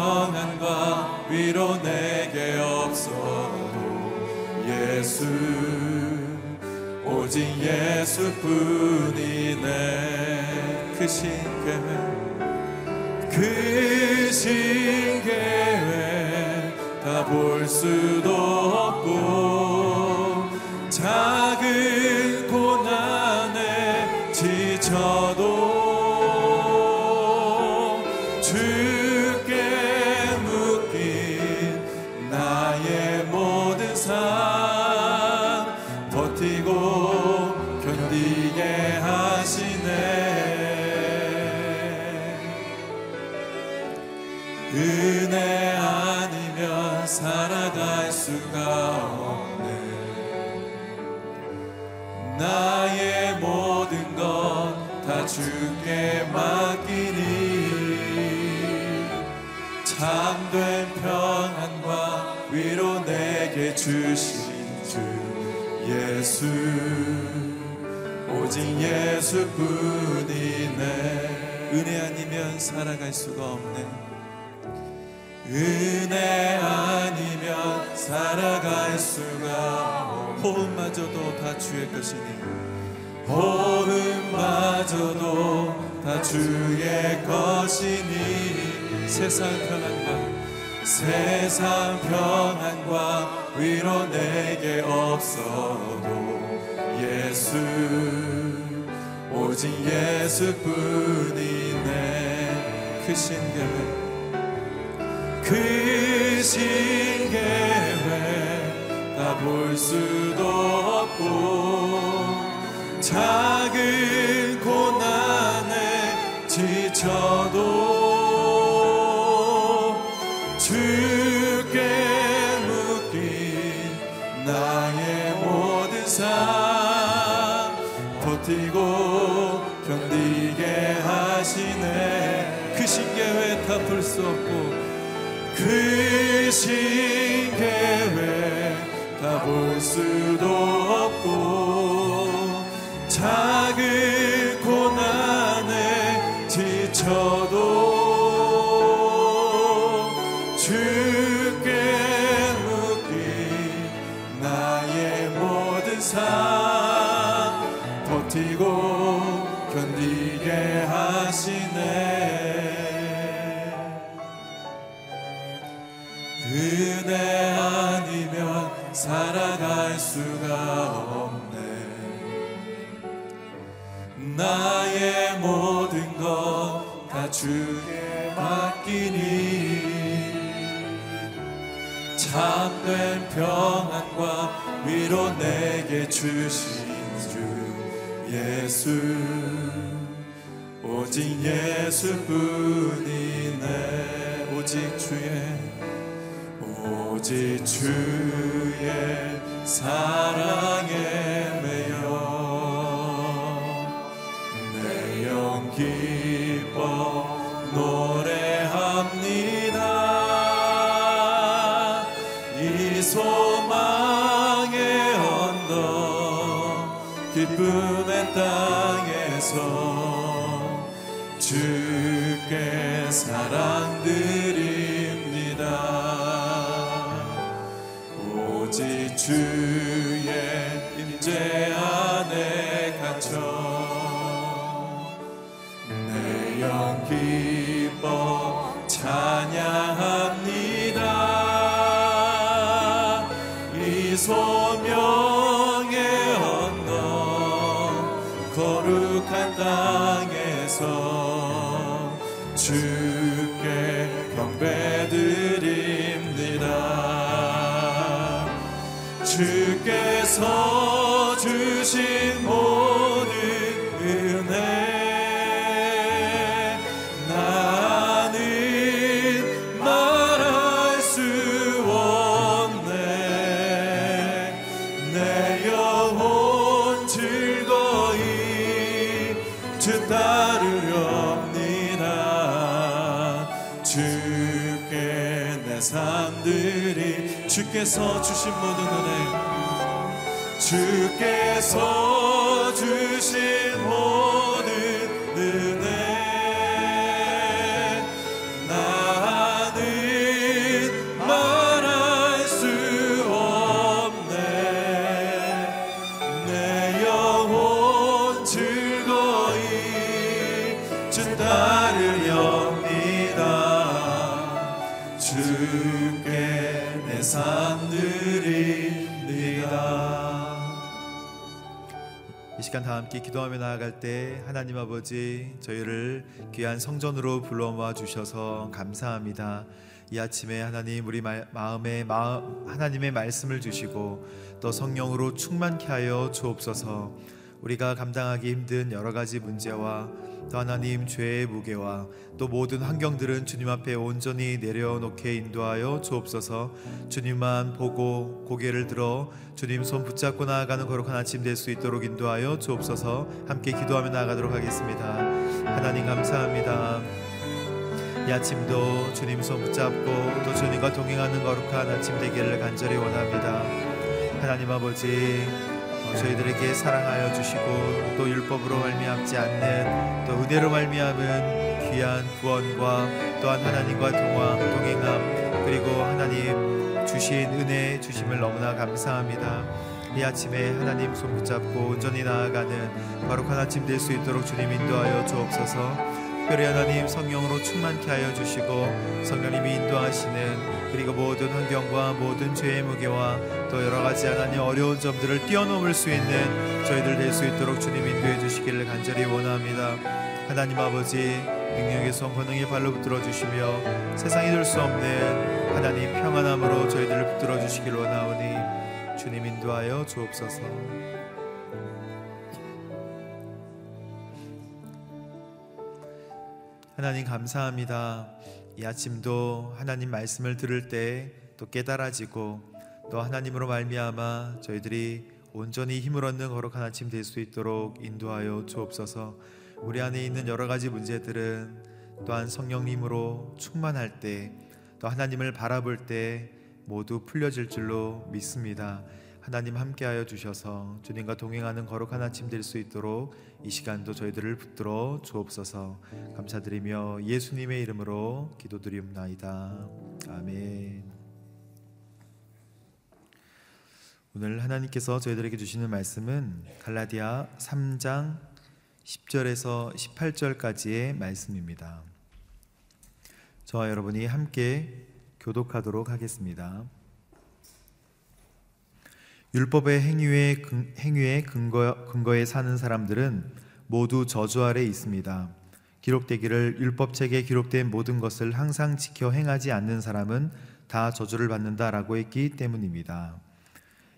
평안과 위로 내게 없어도 예수 오직 예수뿐이네. 크신 계획 크신 계획 다 볼 수도 없고 작은 주신 주 예수 오직 예수뿐이네. 은혜 아니면 살아갈 수가 없네. 은혜 아니면 살아갈 수가 없네. 호흡마저도 다 주의 것이니. 호흡마저도 다 주의 것이니. 세상 편안과 세상 평안과 위로 내게 없어도 예수 오직 예수뿐이네. 크신 계획 크신 계획 다 볼 수도 없고 작은 고난에 지쳐 볼수 없고 크신 계획 다 볼 수도 주께 맡기니 참된 평안과 위로 내게 주신 주 예수 오직 예수뿐이네 오직 주의 오직 주의 사랑 주께서 주신 모든 은혜 주께서 시간 다 함께 기도하며 나아갈 때 하나님 아버지 저희를 귀한 성전으로 불러 모아 주셔서 감사합니다. 이 아침에 하나님 우리 마, 마음에 마, 하나님의 말씀을 주시고 또 성령으로 충만케 하여 주옵소서. 우리가 감당하기 힘든 여러 가지 문제와 또 하나님 죄의 무게와 또 모든 환경들은 주님 앞에 온전히 내려놓게 인도하여 주옵소서. 주님만 보고 고개를 들어 주님 손 붙잡고 나아가는 거룩한 아침 될 수 있도록 인도하여 주옵소서. 함께 기도하며 나아가도록 하겠습니다. 하나님 감사합니다. 이 아침도 주님 손 붙잡고 또 주님과 동행하는 거룩한 아침 되기를 간절히 원합니다. 하나님 아버지 어, 저희들에게 사랑하여 주시고 또 율법으로 말미암지 않는 또 은혜로 말미암은 귀한 구원과 또한 하나님과 동화 동행함 그리고 하나님 주신 은혜 주심을 너무나 감사합니다. 이 아침에 하나님 손 붙잡고 온전히 나아가는 거룩한 아침 될수 있도록 주님 인도하여 주옵소서. 특별히 하나님 성령으로 충만케 하여 주시고 성령님이 인도하시는 그리고 모든 환경과 모든 죄의 무게와 또 여러 가지 하나님 어려운 점들을 뛰어넘을 수 있는 저희들 될 수 있도록 주님 인도해 주시기를 간절히 원합니다. 하나님 아버지 능력의 손 권능의 발로 붙들어 주시며 세상이 될 수 없는 하나님 평안함으로 저희들을 붙들어 주시길 원하오니 주님 인도하여 주옵소서. 하나님 감사합니다. 이 아침도 하나님 말씀을 들을 때 또 깨달아지고 또 하나님으로 말미암아 저희들이 온전히 힘을 얻는 거룩한 아침 될 수 있도록 인도하여 주옵소서. 우리 안에 있는 여러 가지 문제들은 또한 성령님으로 충만할 때 또 하나님을 바라볼 때 모두 풀려질 줄로 믿습니다. 하나님 함께하여 주셔서 주님과 동행하는 거룩한 아침 될 수 있도록 이 시간도 저희들을 붙들어 주옵소서 감사드리며 예수님의 이름으로 기도드리옵나이다 아멘. 오늘 하나님께서 저희들에게 주시는 말씀은 갈라디아 3장 10절에서 18절까지의 말씀입니다. 저와 여러분이 함께 교독하도록 하겠습니다. 율법의 행위에, 근, 행위에 근거, 근거에 사는 사람들은 모두 저주 아래 있습니다. 기록되기를 율법책에 기록된 모든 것을 항상 지켜 행하지 않는 사람은 다 저주를 받는다라고 했기 때문입니다.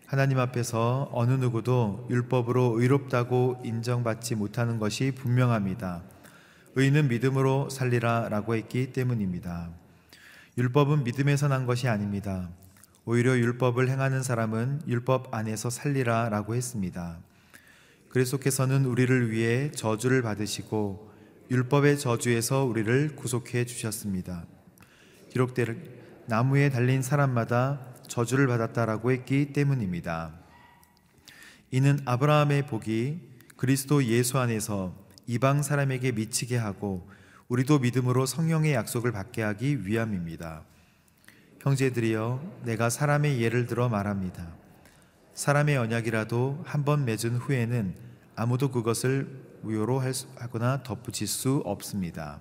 하나님 앞에서 어느 누구도 율법으로 의롭다고 인정받지 못하는 것이 분명합니다. 의는 믿음으로 살리라라고 했기 때문입니다. 율법은 믿음에서 난 것이 아닙니다. 오히려 율법을 행하는 사람은 율법 안에서 살리라 라고 했습니다. 그리스도께서는 우리를 위해 저주를 받으시고 율법의 저주에서 우리를 구속해 주셨습니다. 기록될 나무에 달린 사람마다 저주를 받았다라고 했기 때문입니다. 이는 아브라함의 복이 그리스도 예수 안에서 이방 사람에게 미치게 하고 우리도 믿음으로 성령의 약속을 받게 하기 위함입니다. 형제들이여 내가 사람의 예를 들어 말합니다. 사람의 언약이라도 한 번 맺은 후에는 아무도 그것을 무효로 하거나 덧붙일 수 없습니다.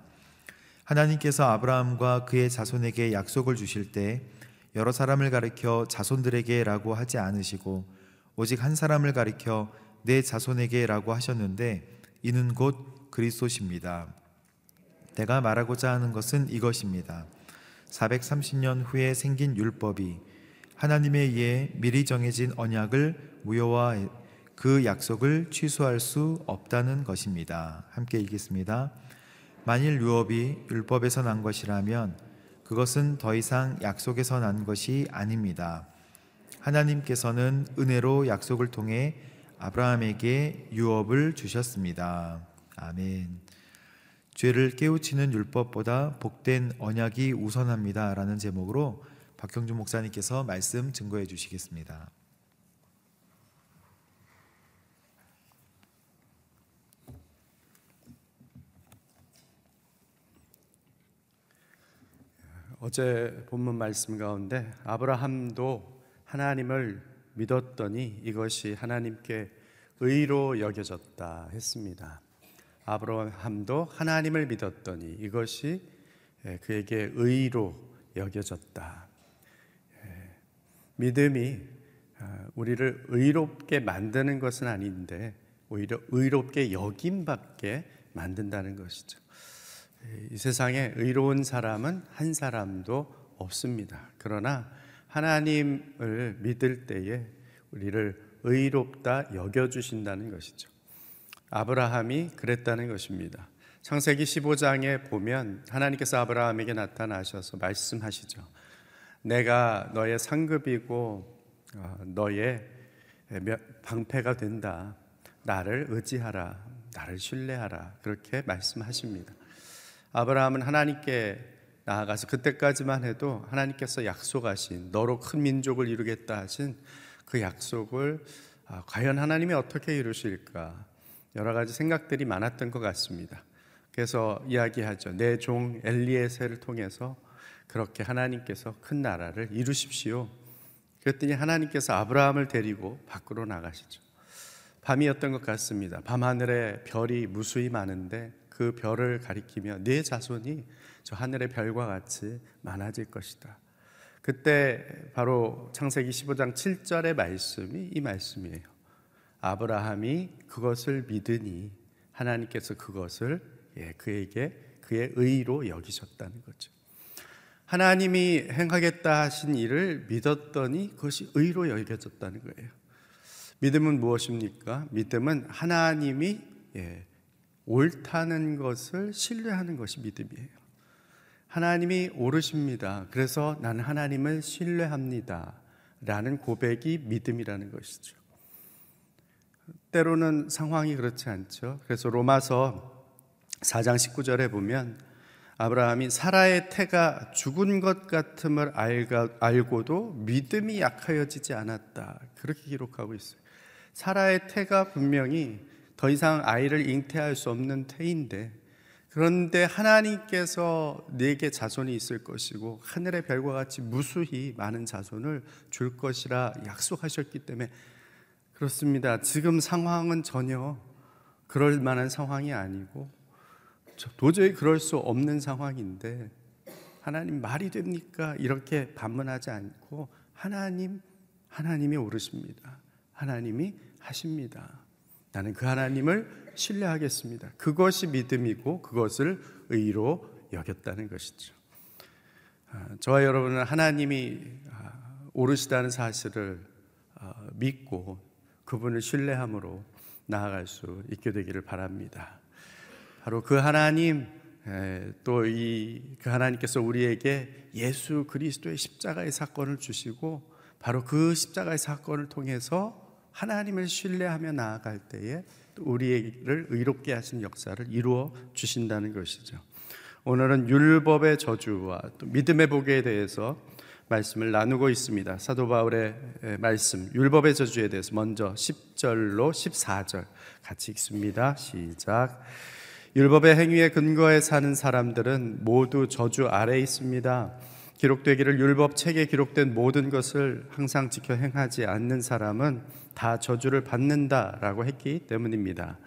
하나님께서 아브라함과 그의 자손에게 약속을 주실 때 여러 사람을 가리켜 자손들에게라고 하지 않으시고 오직 한 사람을 가리켜 내 자손에게라고 하셨는데 이는 곧 그리스도십니다. 내가 말하고자 하는 것은 이것입니다. 430년 후에 생긴 율법이 하나님에 의해 미리 정해진 언약을 무효화 그 약속을 취소할 수 없다는 것입니다. 함께 읽겠습니다. 만일 율법이 율법에서 난 것이라면 그것은 더 이상 약속에서 난 것이 아닙니다. 하나님께서는 은혜로 약속을 통해 아브라함에게 유업을 주셨습니다. 아멘. 죄를 깨우치는 율법보다 복된 언약이 우선합니다 라는 제목으로 박형준 목사님께서 말씀 증거해 주시겠습니다. 어제 본문 말씀 가운데 아브라함도 하나님을 믿었더니 이것이 하나님께 의로 여겨졌다 했습니다. 아브라함도 하나님을 믿었더니 이것이 예, 그에게 의로 여겨졌다. 예, 믿음이 아, 우리를 의롭게 만드는 것은 아닌데 오히려 의롭게 여김받게 만든다는 것이죠. 이 세상에 의로운 사람은 한 사람도 없습니다. 그러나 하나님을 믿을 때에 우리를 의롭다 여겨주신다는 것이죠. 아브라함이 그랬다는 것입니다. 창세기 15장에 보면 하나님께서 아브라함에게 나타나셔서 말씀하시죠. 내가 너의 상급이고 어, 너의 방패가 된다. 나를 의지하라. 나를 신뢰하라. 그렇게 말씀하십니다. 아브라함은 하나님께 나아가서 그때까지만 해도 하나님께서 약속하신 너로 큰 민족을 이루겠다 하신 그 약속을 아, 과연 하나님이 어떻게 이루실까 여러 가지 생각들이 많았던 것 같습니다. 그래서 이야기하죠. 내 종 엘리에셀을 통해서 그렇게 하나님께서 큰 나라를 이루십시오. 그랬더니 하나님께서 아브라함을 데리고 밖으로 나가시죠. 밤이었던 것 같습니다. 밤하늘에 별이 무수히 많은데 그 별을 가리키며 네 자손이 저 하늘의 별과 같이 많아질 것이다. 그때 바로 창세기 15장 7절의 말씀이 이 말씀이에요. 아브라함이 그것을 믿으니 하나님께서 그것을 예, 그에게 그의 의로 여기셨다는 거죠. 하나님이 행하겠다 하신 일을 믿었더니 그것이 의로 여겨졌다는 거예요. 믿음은 무엇입니까? 믿음은 하나님이 예, 옳다는 것을 신뢰하는 것이 믿음이에요. 하나님이 옳으십니다. 그래서 나는 하나님을 신뢰합니다. 라는 고백이 믿음이라는 것이죠. 때로는 상황이 그렇지 않죠. 그래서 로마서 4장 19절에 보면 아브라함이 사라의 태가 죽은 것 같음을 알고도 믿음이 약하여지지 않았다. 그렇게 기록하고 있어요. 사라의 태가 분명히 더 이상 아이를 잉태할 수 없는 태인데 그런데 하나님께서 네게 자손이 있을 것이고 하늘의 별과 같이 무수히 많은 자손을 줄 것이라 약속하셨기 때문에 그렇습니다. 지금 상황은 전혀 그럴 만한 상황이 아니고 도저히 그럴 수 없는 상황인데 하나님 말이 됩니까? 이렇게 반문하지 않고 하나님 하나님이 오르십니다. 하나님이 하십니다. 나는 그 하나님을 신뢰하겠습니다. 그것이 믿음이고 그것을 의로 여겼다는 것이죠. 아, 저와 여러분은 하나님이 아, 오르시다는 사실을 아, 믿고 그분을 신뢰함으로 나아갈 수 있게 되기를 바랍니다. 바로 그 하나님 또 이 그 하나님께서 우리에게 예수 그리스도의 십자가의 사건을 주시고 바로 그 십자가의 사건을 통해서 하나님을 신뢰하며 나아갈 때에 우리를 의롭게 하신 역사를 이루어 주신다는 것이죠. 오늘은 율법의 저주와 또 믿음의 복에 대해서 말씀을 나누고 있습니다. 사도 바울의 말씀, 율법의 저주에 대해서 먼저 10절로 14절 같이 읽습니다. 시작. 율법의 행위에 근거해 사는 사람들은 모두 저주 아래 있습니다. 기록되기를 율법 책에 기록된 모든 것을 항상 지켜 행하지 않는 사람은 다 저주를 받는다라고 했기 때문입니다.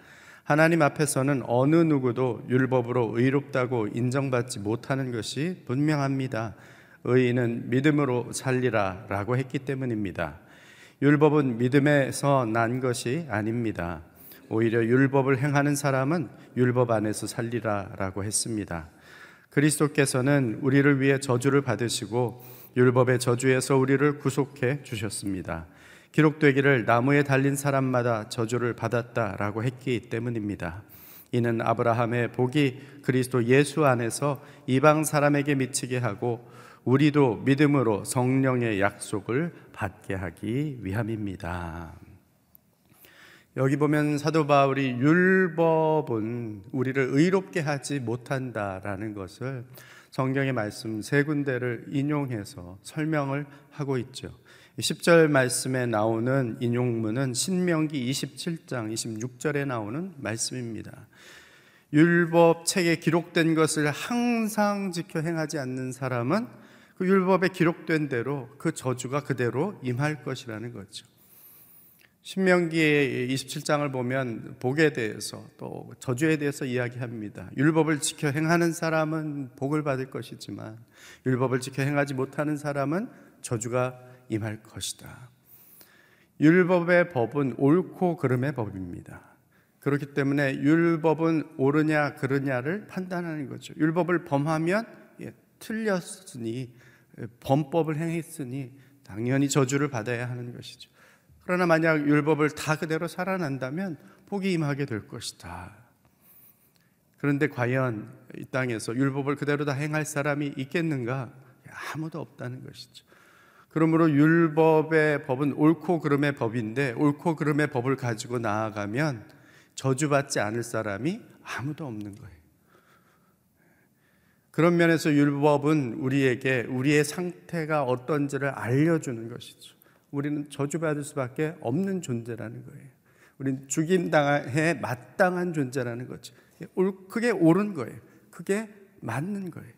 하나님 앞에서는 어느 누구도 율법으로 의롭다고 인정받지 못하는 것이 분명합니다. 의인은 믿음으로 살리라 라고 했기 때문입니다. 율법은 믿음에서 난 것이 아닙니다. 오히려 율법을 행하는 사람은 율법 안에서 살리라 라고 했습니다. 그리스도께서는 우리를 위해 저주를 받으시고 율법의 저주에서 우리를 구속해 주셨습니다. 기록되기를 나무에 달린 사람마다 저주를 받았다라고 했기 때문입니다. 이는 아브라함의 복이 그리스도 예수 안에서 이방 사람에게 미치게 하고 우리도 믿음으로 성령의 약속을 받게 하기 위함입니다. 여기 보면 사도 바울이 율법은 우리를 의롭게 하지 못한다라는 것을 성경의 말씀 세 군데를 인용해서 설명을 하고 있죠. 10절 말씀에 나오는 인용문은 신명기 27장 26절에 나오는 말씀입니다. 율법 책에 기록된 것을 항상 지켜 행하지 않는 사람은 그 율법에 기록된 대로 그 저주가 그대로 임할 것이라는 거죠. 신명기의 27장을 보면 복에 대해서 또 저주에 대해서 이야기합니다. 율법을 지켜 행하는 사람은 복을 받을 것이지만 율법을 지켜 행하지 못하는 사람은 저주가 임할 것이다. 율법의 법은 옳고 그름의 법입니다. 그렇기 때문에 율법은 옳으냐 그르냐를 판단하는 거죠. 율법을 범하면 예, 틀렸으니 범법을 행했으니 당연히 저주를 받아야 하는 것이죠. 그러나 만약 율법을 다 그대로 살아난다면 복이 임하게 될 것이다. 그런데 과연 이 땅에서 율법을 그대로 다 행할 사람이 있겠는가? 아무도 없다는 것이죠. 그러므로 율법의 법은 옳고 그름의 법인데 옳고 그름의 법을 가지고 나아가면 저주받지 않을 사람이 아무도 없는 거예요. 그런 면에서 율법은 우리에게 우리의 상태가 어떤지를 알려주는 것이죠. 우리는 저주받을 수밖에 없는 존재라는 거예요. 우리는 죽임 당해 마땅한 존재라는 거죠. 그게 옳은 거예요. 그게 맞는 거예요.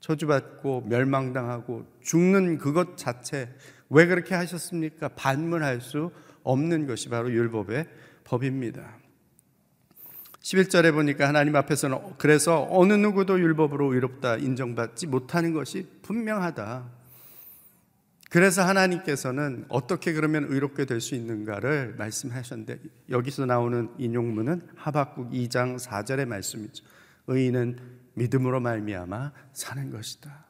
저주받고 멸망당하고 죽는 그것 자체 왜 그렇게 하셨습니까? 반문할 수 없는 것이 바로 율법의 법입니다. 11절에 보니까 하나님 앞에서는 그래서 어느 누구도 율법으로 의롭다 인정받지 못하는 것이 분명하다. 그래서 하나님께서는 어떻게 그러면 의롭게 될 수 있는가를 말씀하셨는데 여기서 나오는 인용문은 하박국 2장 4절의 말씀이죠. 의인은 믿음으로 말미암아 사는 것이다.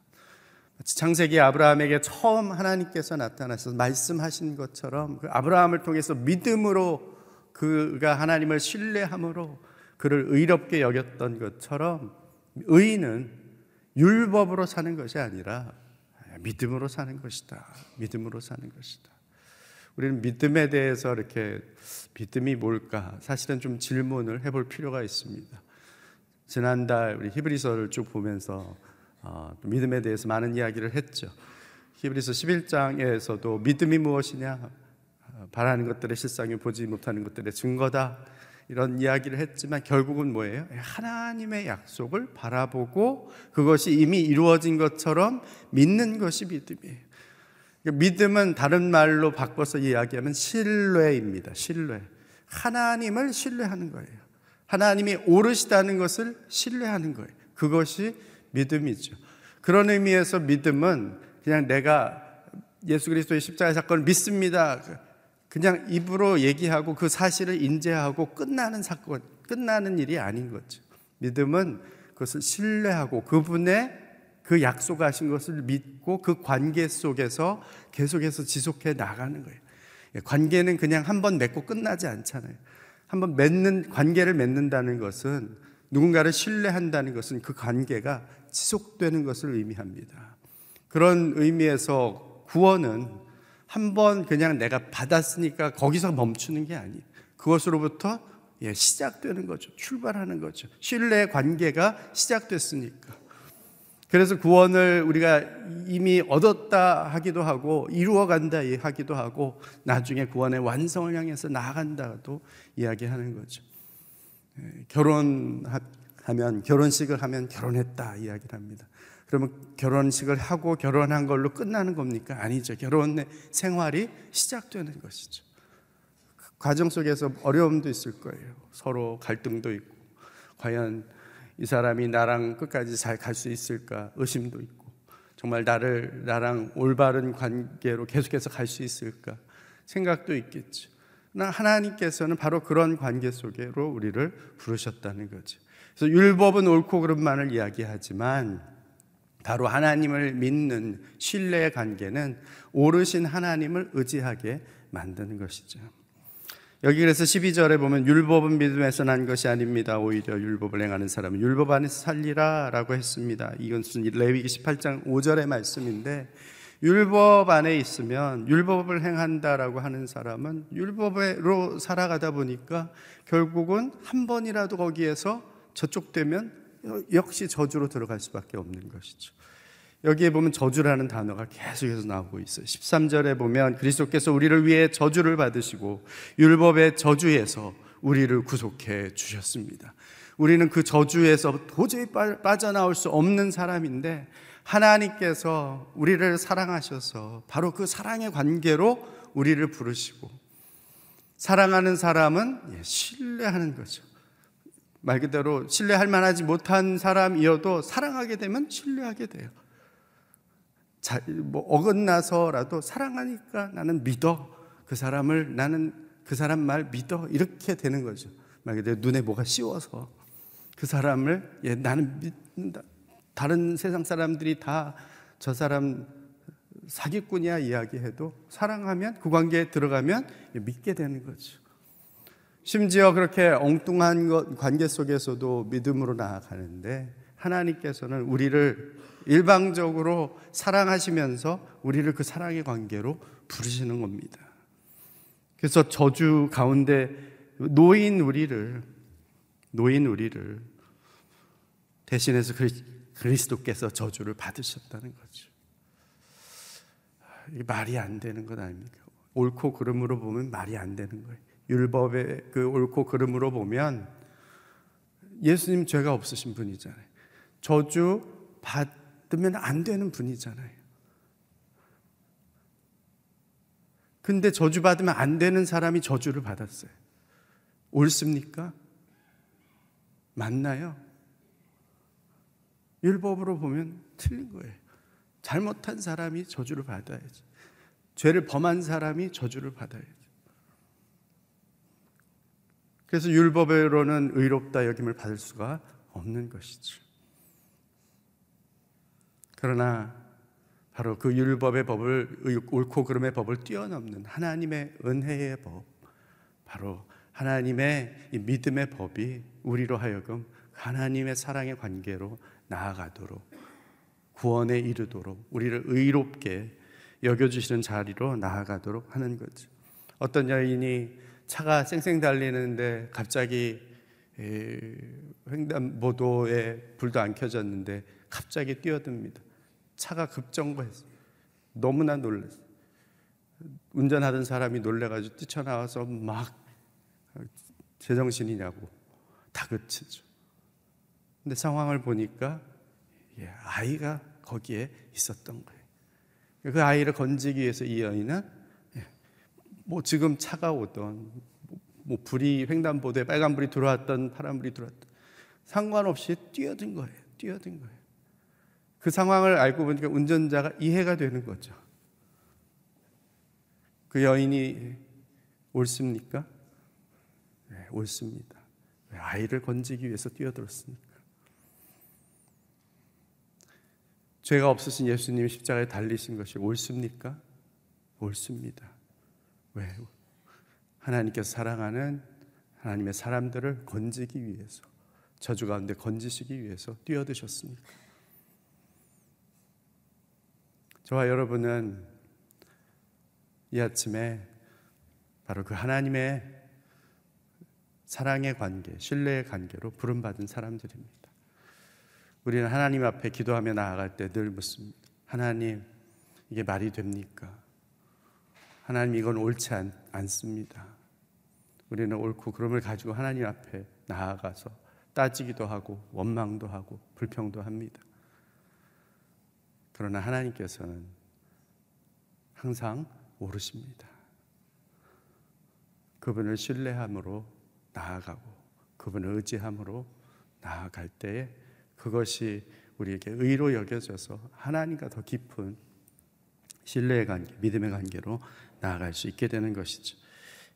창세기 아브라함에게 처음 하나님께서 나타나서 말씀하신 것처럼 그 아브라함을 통해서 믿음으로 그가 하나님을 신뢰함으로 그를 의롭게 여겼던 것처럼 의인은 율법으로 사는 것이 아니라 믿음으로 사는 것이다. 믿음으로 사는 것이다. 우리는 믿음에 대해서 이렇게 믿음이 뭘까? 사실은 좀 질문을 해볼 필요가 있습니다. 지난달 우리 히브리서를 쭉 보면서 어, 믿음에 대해서 많은 이야기를 했죠. 히브리서 11장에서도 믿음이 무엇이냐? 어, 바라는 것들의 실상이 보지 못하는 것들의 증거다. 이런 이야기를 했지만 결국은 뭐예요? 하나님의 약속을 바라보고 그것이 이미 이루어진 것처럼 믿는 것이 믿음이에요. 그러니까 믿음은 다른 말로 바꿔서 이야기하면 신뢰입니다. 신뢰. 하나님을 신뢰하는 거예요. 하나님이 오르시다는 것을 신뢰하는 거예요. 그것이 믿음이죠. 그런 의미에서 믿음은 그냥 내가 예수 그리스도의 십자가 사건을 믿습니다. 그냥 입으로 얘기하고 그 사실을 인지하고 끝나는 사건, 끝나는 일이 아닌 거죠. 믿음은 그것을 신뢰하고 그분의 그 약속하신 것을 믿고 그 관계 속에서 계속해서 지속해 나가는 거예요. 예, 관계는 그냥 한 번 맺고 끝나지 않잖아요. 한 번 맺는 관계를 맺는다는 것은 누군가를 신뢰한다는 것은 그 관계가 지속되는 것을 의미합니다. 그런 의미에서 구원은 한번 그냥 내가 받았으니까 거기서 멈추는 게 아니에요. 그것으로부터 예, 시작되는 거죠. 출발하는 거죠. 신뢰의 관계가 시작됐으니까. 그래서 구원을 우리가 이미 얻었다 하기도 하고 이루어간다 하기도 하고 나중에 구원의 완성을 향해서 나아간다도 이야기하는 거죠. 예, 결혼하면 결혼식을 하면 결혼했다 이야기를 합니다. 그러면 결혼식을 하고 결혼한 걸로 끝나는 겁니까? 아니죠. 결혼의 생활이 시작되는 것이죠. 그 과정 속에서 어려움도 있을 거예요. 서로 갈등도 있고, 과연 이 사람이 나랑 끝까지 잘 갈 수 있을까 의심도 있고, 정말 나를 나랑 올바른 관계로 계속해서 갈 수 있을까 생각도 있겠죠. 나 하나님께서는 바로 그런 관계 속으로 우리를 부르셨다는 거죠. 그래서 율법은 옳고 그름만을 이야기하지만 바로 하나님을 믿는 신뢰의 관계는 오르신 하나님을 의지하게 만드는 것이죠. 여기 그래서 12절에 보면 율법은 믿음에서 난 것이 아닙니다. 오히려 율법을 행하는 사람은 율법 안에서 살리라라고 했습니다. 이것은 레위기 18장 5절의 말씀인데 율법 안에 있으면 율법을 행한다라고 하는 사람은 율법으로 살아가다 보니까 결국은 한 번이라도 거기에서 저쪽되면 역시 저주로 들어갈 수밖에 없는 것이죠. 여기에 보면 저주라는 단어가 계속해서 나오고 있어요. 13절에 보면 그리스도께서 우리를 위해 저주를 받으시고 율법의 저주에서 우리를 구속해 주셨습니다. 우리는 그 저주에서 도저히 빠져나올 수 없는 사람인데 하나님께서 우리를 사랑하셔서 바로 그 사랑의 관계로 우리를 부르시고 사랑하는 사람은 예, 신뢰하는 거죠. 말 그대로 신뢰할 만하지 못한 사람이어도 사랑하게 되면 신뢰하게 돼요. 자, 뭐 어긋나서라도 사랑하니까 나는 믿어. 그 사람을 나는 그 사람 말 믿어. 이렇게 되는 거죠. 말 그대로 눈에 뭐가 씌워서 그 사람을 예, 나는 믿는다. 다른 세상 사람들이 다 저 사람 사기꾼이야 이야기해도 사랑하면 그 관계에 들어가면 믿게 되는 거죠. 심지어 그렇게 엉뚱한 관계 속에서도 믿음으로 나아가는데 하나님께서는 우리를 일방적으로 사랑하시면서 우리를 그 사랑의 관계로 부르시는 겁니다. 그래서 저주 가운데 노인 우리를 노인 우리를 대신해서 그리스도께서 저주를 받으셨다는 거죠. 이 말이 안 되는 것 아닙니까? 옳고 그름으로 보면 말이 안 되는 거예요. 율법의 그 옳고 그름으로 보면 예수님 죄가 없으신 분이잖아요. 저주 받으면 안 되는 분이잖아요. 근데 저주 받으면 안 되는 사람이 저주를 받았어요. 옳습니까? 맞나요? 율법으로 보면 틀린 거예요. 잘못한 사람이 저주를 받아야지. 죄를 범한 사람이 저주를 받아야지. 그래서 율법으로는 의롭다 여김을 받을 수가 없는 것이죠. 그러나 바로 그 율법의 법을 옳고 그름의 법을 뛰어넘는 하나님의 은혜의 법, 바로 하나님의 믿음의 법이 우리로 하여금 하나님의 사랑의 관계로 나아가도록 구원에 이르도록 우리를 의롭게 여겨주시는 자리로 나아가도록 하는 거죠. 어떤 여인이 차가 쌩쌩 달리는데 갑자기 횡단보도에 불도 안 켜졌는데 갑자기 뛰어듭니다. 차가 급정거했어요. 너무나 놀랐어요. 운전하던 사람이 놀래가지고 뛰쳐나와서 막 제정신이냐고 다그치죠. 근데 상황을 보니까 예, 아이가 거기에 있었던 거예요. 그 아이를 건지기 위해서 이 여인은 예, 뭐 지금 차가 오던 뭐 불이 횡단보도에 빨간 불이 들어왔던 파란 불이 들어왔던 상관없이 뛰어든 거예요. 뛰어든 거예요. 그 상황을 알고 보니까 운전자가 이해가 되는 거죠. 그 여인이 옳습니까? 네, 옳습니다. 아이를 건지기 위해서 뛰어들었으니까. 죄가 없으신 예수님이 십자가에 달리신 것이 옳습니까? 옳습니다. 왜? 하나님께서 사랑하는 하나님의 사람들을 건지기 위해서 저주 가운데 건지시기 위해서 뛰어드셨습니다. 저와 여러분은 이 아침에 바로 그 하나님의 사랑의 관계, 신뢰의 관계로 부름받은 사람들입니다. 우리는 하나님 앞에 기도하며 나아갈 때 늘 묻습니다. 하나님, 이게 말이 됩니까? 하나님, 이건 옳지 않, 않습니다. 우리는 옳고 그름을 가지고 하나님 앞에 나아가서 따지기도 하고 원망도 하고 불평도 합니다. 그러나 하나님께서는 항상 오르십니다. 그분을 신뢰함으로 나아가고 그분을 의지함으로 나아갈 때에 그것이 우리에게 의로 여겨져서 하나님과 더 깊은 신뢰의 관계, 믿음의 관계로 나아갈 수 있게 되는 것이죠.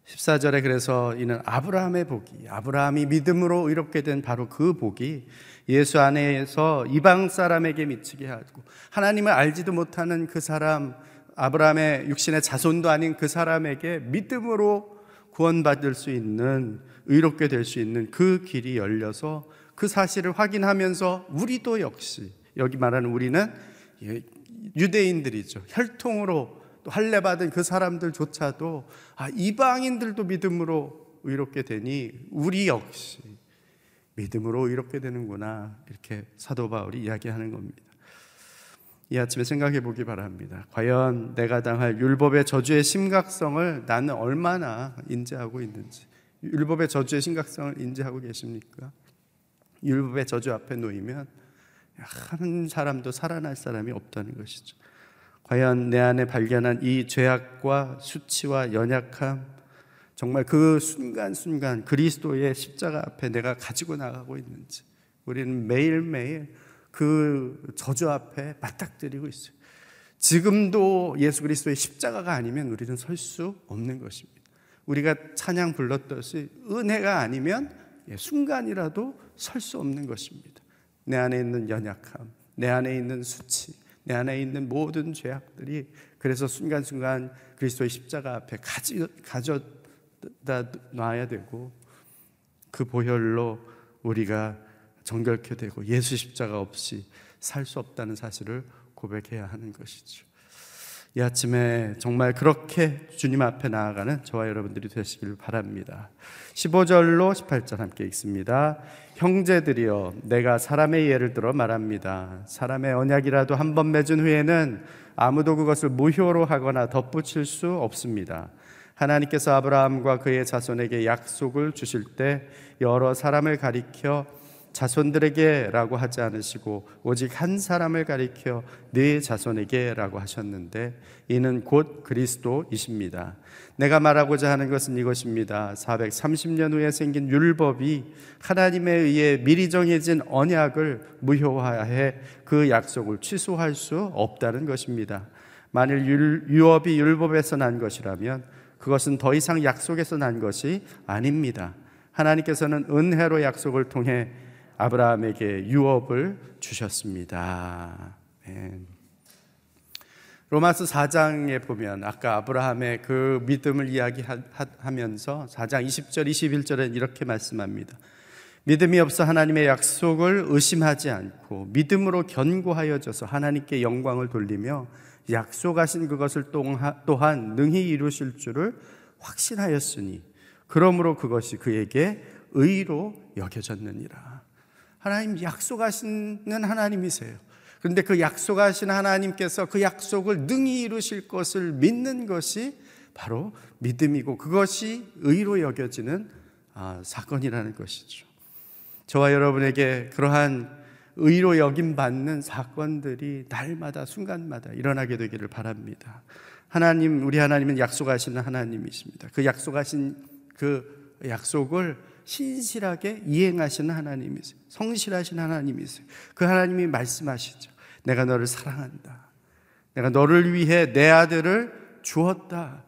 14절에 그래서 이는 아브라함의 복이 아브라함이 믿음으로 의롭게 된 바로 그 복이 예수 안에서 이방 사람에게 미치게 하고 하나님을 알지도 못하는 그 사람 아브라함의 육신의 자손도 아닌 그 사람에게 믿음으로 구원받을 수 있는 의롭게 될 수 있는 그 길이 열려서 그 사실을 확인하면서 우리도 역시 여기 말하는 우리는 유대인들이죠. 혈통으로 또 할례 받은 그 사람들조차도 아 이방인들도 믿음으로 의롭게 되니 우리 역시 믿음으로 의롭게 되는구나 이렇게 사도 바울이 이야기하는 겁니다. 이 아침에 생각해 보기 바랍니다. 과연 내가 당할 율법의 저주의 심각성을 나는 얼마나 인지하고 있는지. 율법의 저주의 심각성을 인지하고 계십니까? 율법의 저주 앞에 놓이면 한 사람도 살아날 사람이 없다는 것이죠. 과연 내 안에 발견한 이 죄악과 수치와 연약함, 정말 그 순간순간 그리스도의 십자가 앞에 내가 가지고 나가고 있는지, 우리는 매일매일 그 저주 앞에 맞닥뜨리고 있어요. 지금도 예수 그리스도의 십자가가 아니면 우리는 설 수 없는 것입니다. 우리가 찬양 불렀듯이 은혜가 아니면 예, 순간이라도 설 수 없는 것입니다. 내 안에 있는 연약함, 내 안에 있는 수치, 내 안에 있는 모든 죄악들이 그래서 순간순간 그리스도의 십자가 앞에 가지, 가져다 놔야 되고 그 보혈로 우리가 정결케 되고 예수 십자가 없이 살 수 없다는 사실을 고백해야 하는 것이죠. 이 아침에 정말 그렇게 주님 앞에 나아가는 저와 여러분들이 되시길 바랍니다. 15절로 18절 함께 읽습니다. 형제들이여 내가 사람의 예를 들어 말합니다. 사람의 언약이라도 한 번 맺은 후에는 아무도 그것을 무효로 하거나 덧붙일 수 없습니다. 하나님께서 아브라함과 그의 자손에게 약속을 주실 때 여러 사람을 가리켜 자손들에게라고 하지 않으시고 오직 한 사람을 가리켜 네 자손에게라고 하셨는데 이는 곧 그리스도이십니다. 내가 말하고자 하는 것은 이것입니다. 430년 후에 생긴 율법이 하나님에 의해 미리 정해진 언약을 무효화해 그 약속을 취소할 수 없다는 것입니다. 만일 유업이 율법에서 난 것이라면 그것은 더 이상 약속에서 난 것이 아닙니다. 하나님께서는 은혜로 약속을 통해 아브라함에게 유업을 주셨습니다. 네. 로마서 4장에 보면 아까 아브라함의 그 믿음을 이야기하면서 4장 20절 21절에 이렇게 말씀합니다. 믿음이 없어 하나님의 약속을 의심하지 않고 믿음으로 견고하여져서 하나님께 영광을 돌리며 약속하신 그것을 또한 능히 이루실 줄을 확신하였으니 그러므로 그것이 그에게 의로 여겨졌느니라. 하나님 약속하시는 하나님이세요. 그런데 그 약속하신 하나님께서 그 약속을 능히 이루실 것을 믿는 것이 바로 믿음이고 그것이 의로 여겨지는 아, 사건이라는 것이죠. 저와 여러분에게 그러한 의로 여김 받는 사건들이 날마다 순간마다 일어나게 되기를 바랍니다. 하나님 우리 하나님은 약속하시는 하나님이십니다. 그 약속하신 그 약속을 신실하게 이행하시는 하나님이세요. 성실하신 하나님이세요. 그 하나님이 말씀하시죠. 내가 너를 사랑한다. 내가 너를 위해 내 아들을 주었다.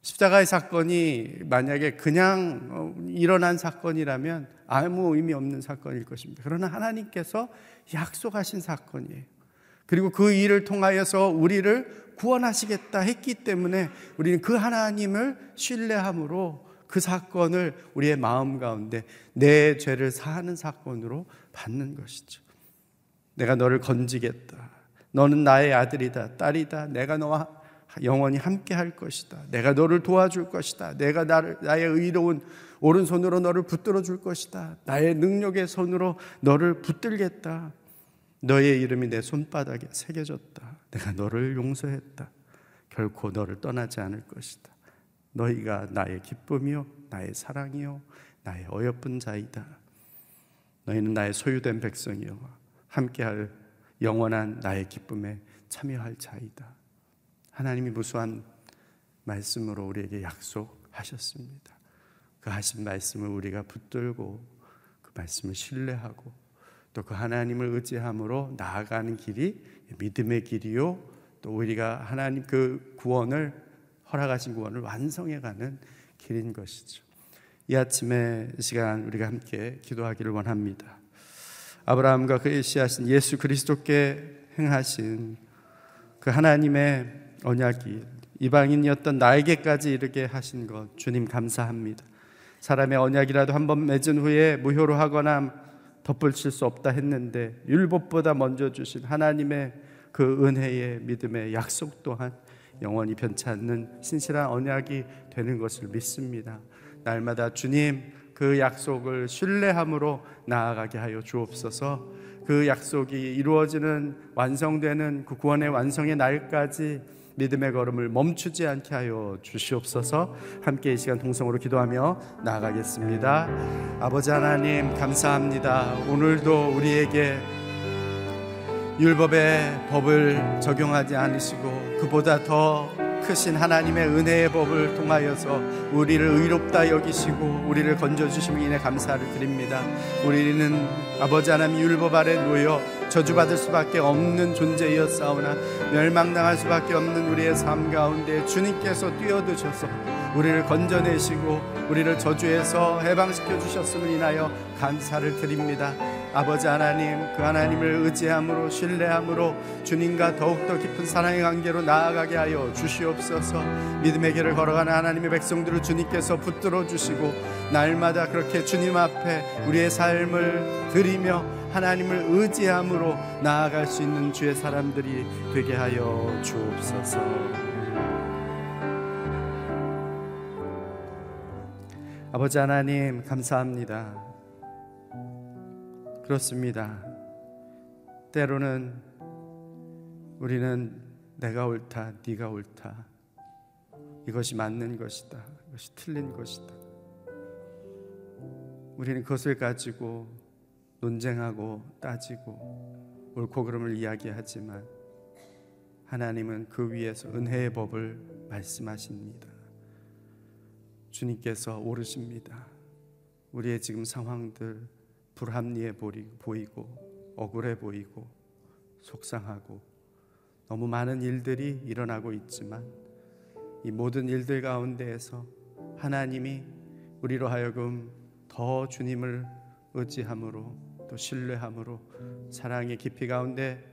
십자가의 사건이 만약에 그냥 어, 일어난 사건이라면 아무 의미 없는 사건일 것입니다. 그러나 하나님께서 약속하신 사건이에요. 그리고 그 일을 통하여서 우리를 구원하시겠다 했기 때문에 우리는 그 하나님을 신뢰함으로 그 사건을 우리의 마음 가운데 내 죄를 사하는 사건으로 받는 것이죠. 내가 너를 건지겠다. 너는 나의 아들이다, 딸이다. 내가 너와 영원히 함께 할 것이다. 내가 너를 도와줄 것이다. 내가 나를, 나의 의로운 오른손으로 너를 붙들어 줄 것이다. 나의 능력의 손으로 너를 붙들겠다. 너의 이름이 내 손바닥에 새겨졌다. 내가 너를 용서했다. 결코 너를 떠나지 않을 것이다. 너희가 나의 기쁨이요 나의 사랑이요 나의 어여쁜 자이다. 너희는 나의 소유된 백성이요 함께할 영원한 나의 기쁨에 참여할 자이다. 하나님이 무수한 말씀으로 우리에게 약속하셨습니다. 그 하신 말씀을 우리가 붙들고 그 말씀을 신뢰하고 또 그 하나님을 의지함으로 나아가는 길이 믿음의 길이요 또 우리가 하나님 그 구원을 허락하신 구원을 완성해가는 길인 것이죠. 이 아침에 시간 우리가 함께 기도하기를 원합니다. 아브라함과 그의 씨하신 예수 그리스도께 행하신 그 하나님의 언약이 이방인이었던 나에게까지 이르게 하신 것 주님 감사합니다. 사람의 언약이라도 한 번 맺은 후에 무효로 하거나 덧붙일 수 없다 했는데 율법보다 먼저 주신 하나님의 그 은혜의 믿음의 약속 또한 영원히 변치 않는 신실한 언약이 되는 것을 믿습니다. 날마다 주님 그 약속을 신뢰함으로 나아가게 하여 주옵소서. 그 약속이 이루어지는 완성되는 그 구원의 완성의 날까지 믿음의 걸음을 멈추지 않게 하여 주시옵소서. 함께 이 시간 동성으로 기도하며 나아가겠습니다. 아버지 하나님 감사합니다. 오늘도 우리에게 율법의 법을 적용하지 않으시고 그보다 더 크신 하나님의 은혜의 법을 통하여서 우리를 의롭다 여기시고 우리를 건져 주심을 인해 감사를 드립니다. 우리는 아버지 하나님 율법 아래 놓여 저주받을 수밖에 없는 존재였사오나 멸망당할 수밖에 없는 우리의 삶 가운데 주님께서 뛰어드셔서 우리를 건져내시고 우리를 저주에서 해방시켜 주셨음을 인하여 감사를 드립니다. 아버지 하나님 그 하나님을 의지함으로 신뢰함으로 주님과 더욱더 깊은 사랑의 관계로 나아가게 하여 주시옵소서 믿음의 길을 걸어가는 하나님의 백성들을 주님께서 붙들어 주시고 날마다 그렇게 주님 앞에 우리의 삶을 드리며 하나님을 의지함으로 나아갈 수 있는 주의 사람들이 되게 하여 주옵소서 아버지 하나님 감사합니다. 그렇습니다. 때로는 우리는 내가 옳다, 네가 옳다. 이것이 맞는 것이다. 이것이 틀린 것이다. 우리는 그것을 가지고 논쟁하고 따지고 옳고 그름을 이야기하지만 하나님은 그 위에서 은혜의 법을 말씀하십니다. 주님께서 오르십니다. 우리의 지금 상황들 불합리해 보이고 억울해 보이고 속상하고 너무 많은 일들이 일어나고 있지만 이 모든 일들 가운데에서 하나님이 우리로 하여금 더 주님을 의지함으로 또 신뢰함으로 사랑의 깊이 가운데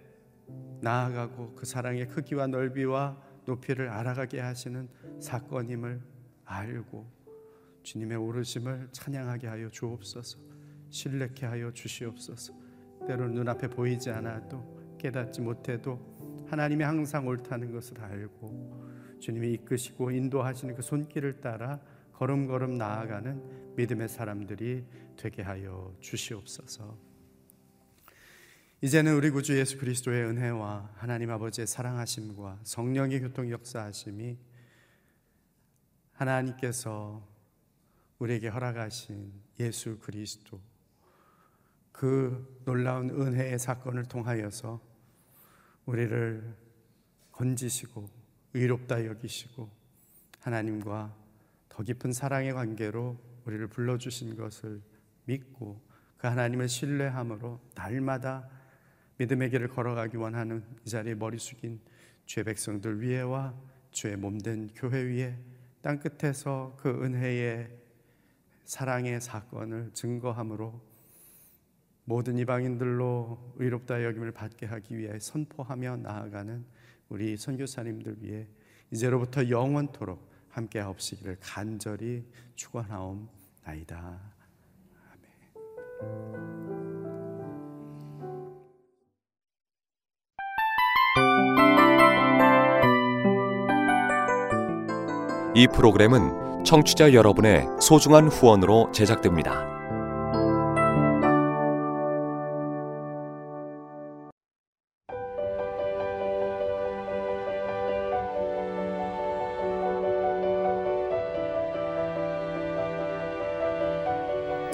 나아가고 그 사랑의 크기와 넓이와 높이를 알아가게 하시는 사건임을 알고 주님의 오르심을 찬양하게 하여 주옵소서. 신뢰케 하여 주시옵소서. 때로는 눈앞에 보이지 않아도 깨닫지 못해도 하나님이 항상 옳다는 것을 알고 주님이 이끄시고 인도하시는 그 손길을 따라 걸음걸음 나아가는 믿음의 사람들이 되게 하여 주시옵소서. 이제는 우리 구주 예수 그리스도의 은혜와 하나님 아버지의 사랑하심과 성령의 교통 역사하심이 하나님께서 우리에게 허락하신 예수 그리스도 그 놀라운 은혜의 사건을 통하여서 우리를 건지시고 의롭다 여기시고 하나님과 더 깊은 사랑의 관계로 우리를 불러주신 것을 믿고 그 하나님을 신뢰함으로 날마다 믿음의 길을 걸어가기 원하는 이 자리에 머리 숙인 주의 백성들 위에와 주의 몸된 교회 위에 땅 끝에서 그 은혜의 사랑의 사건을 증거함으로 모든 이방인들로 의롭다 여김을 받게 하기 위해 선포하며 나아가는 우리 선교사님들 위해 이제로부터 영원토록 함께 하옵시기를 간절히 축원하옵나이다. 아멘. 이 프로그램은 청취자 여러분의 소중한 후원으로 제작됩니다.